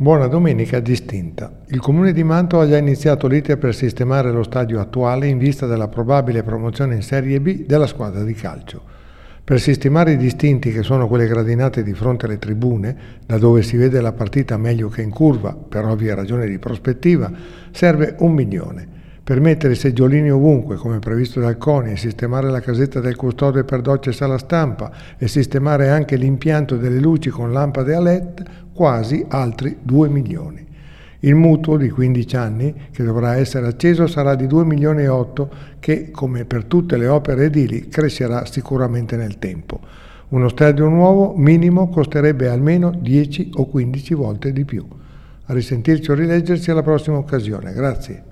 Buona domenica distinta. Il comune di Mantova ha già iniziato l'iter per sistemare lo stadio attuale in vista della probabile promozione in Serie B della squadra di calcio. Per sistemare i distinti che sono quelle gradinate di fronte alle tribune, da dove si vede la partita meglio che in curva, per ovvie ragioni di prospettiva, serve un milione per mettere seggiolini ovunque, come previsto dal CONI, sistemare la casetta del custode per docce e sala stampa e sistemare anche l'impianto delle luci con lampade a LED, quasi altri 2 milioni. Il mutuo di 15 anni che dovrà essere acceso sarà di 2 milioni e 8 che, come per tutte le opere edili, crescerà sicuramente nel tempo. Uno stadio nuovo minimo costerebbe almeno 10 o 15 volte di più. A risentirci o rileggerci alla prossima occasione. Grazie.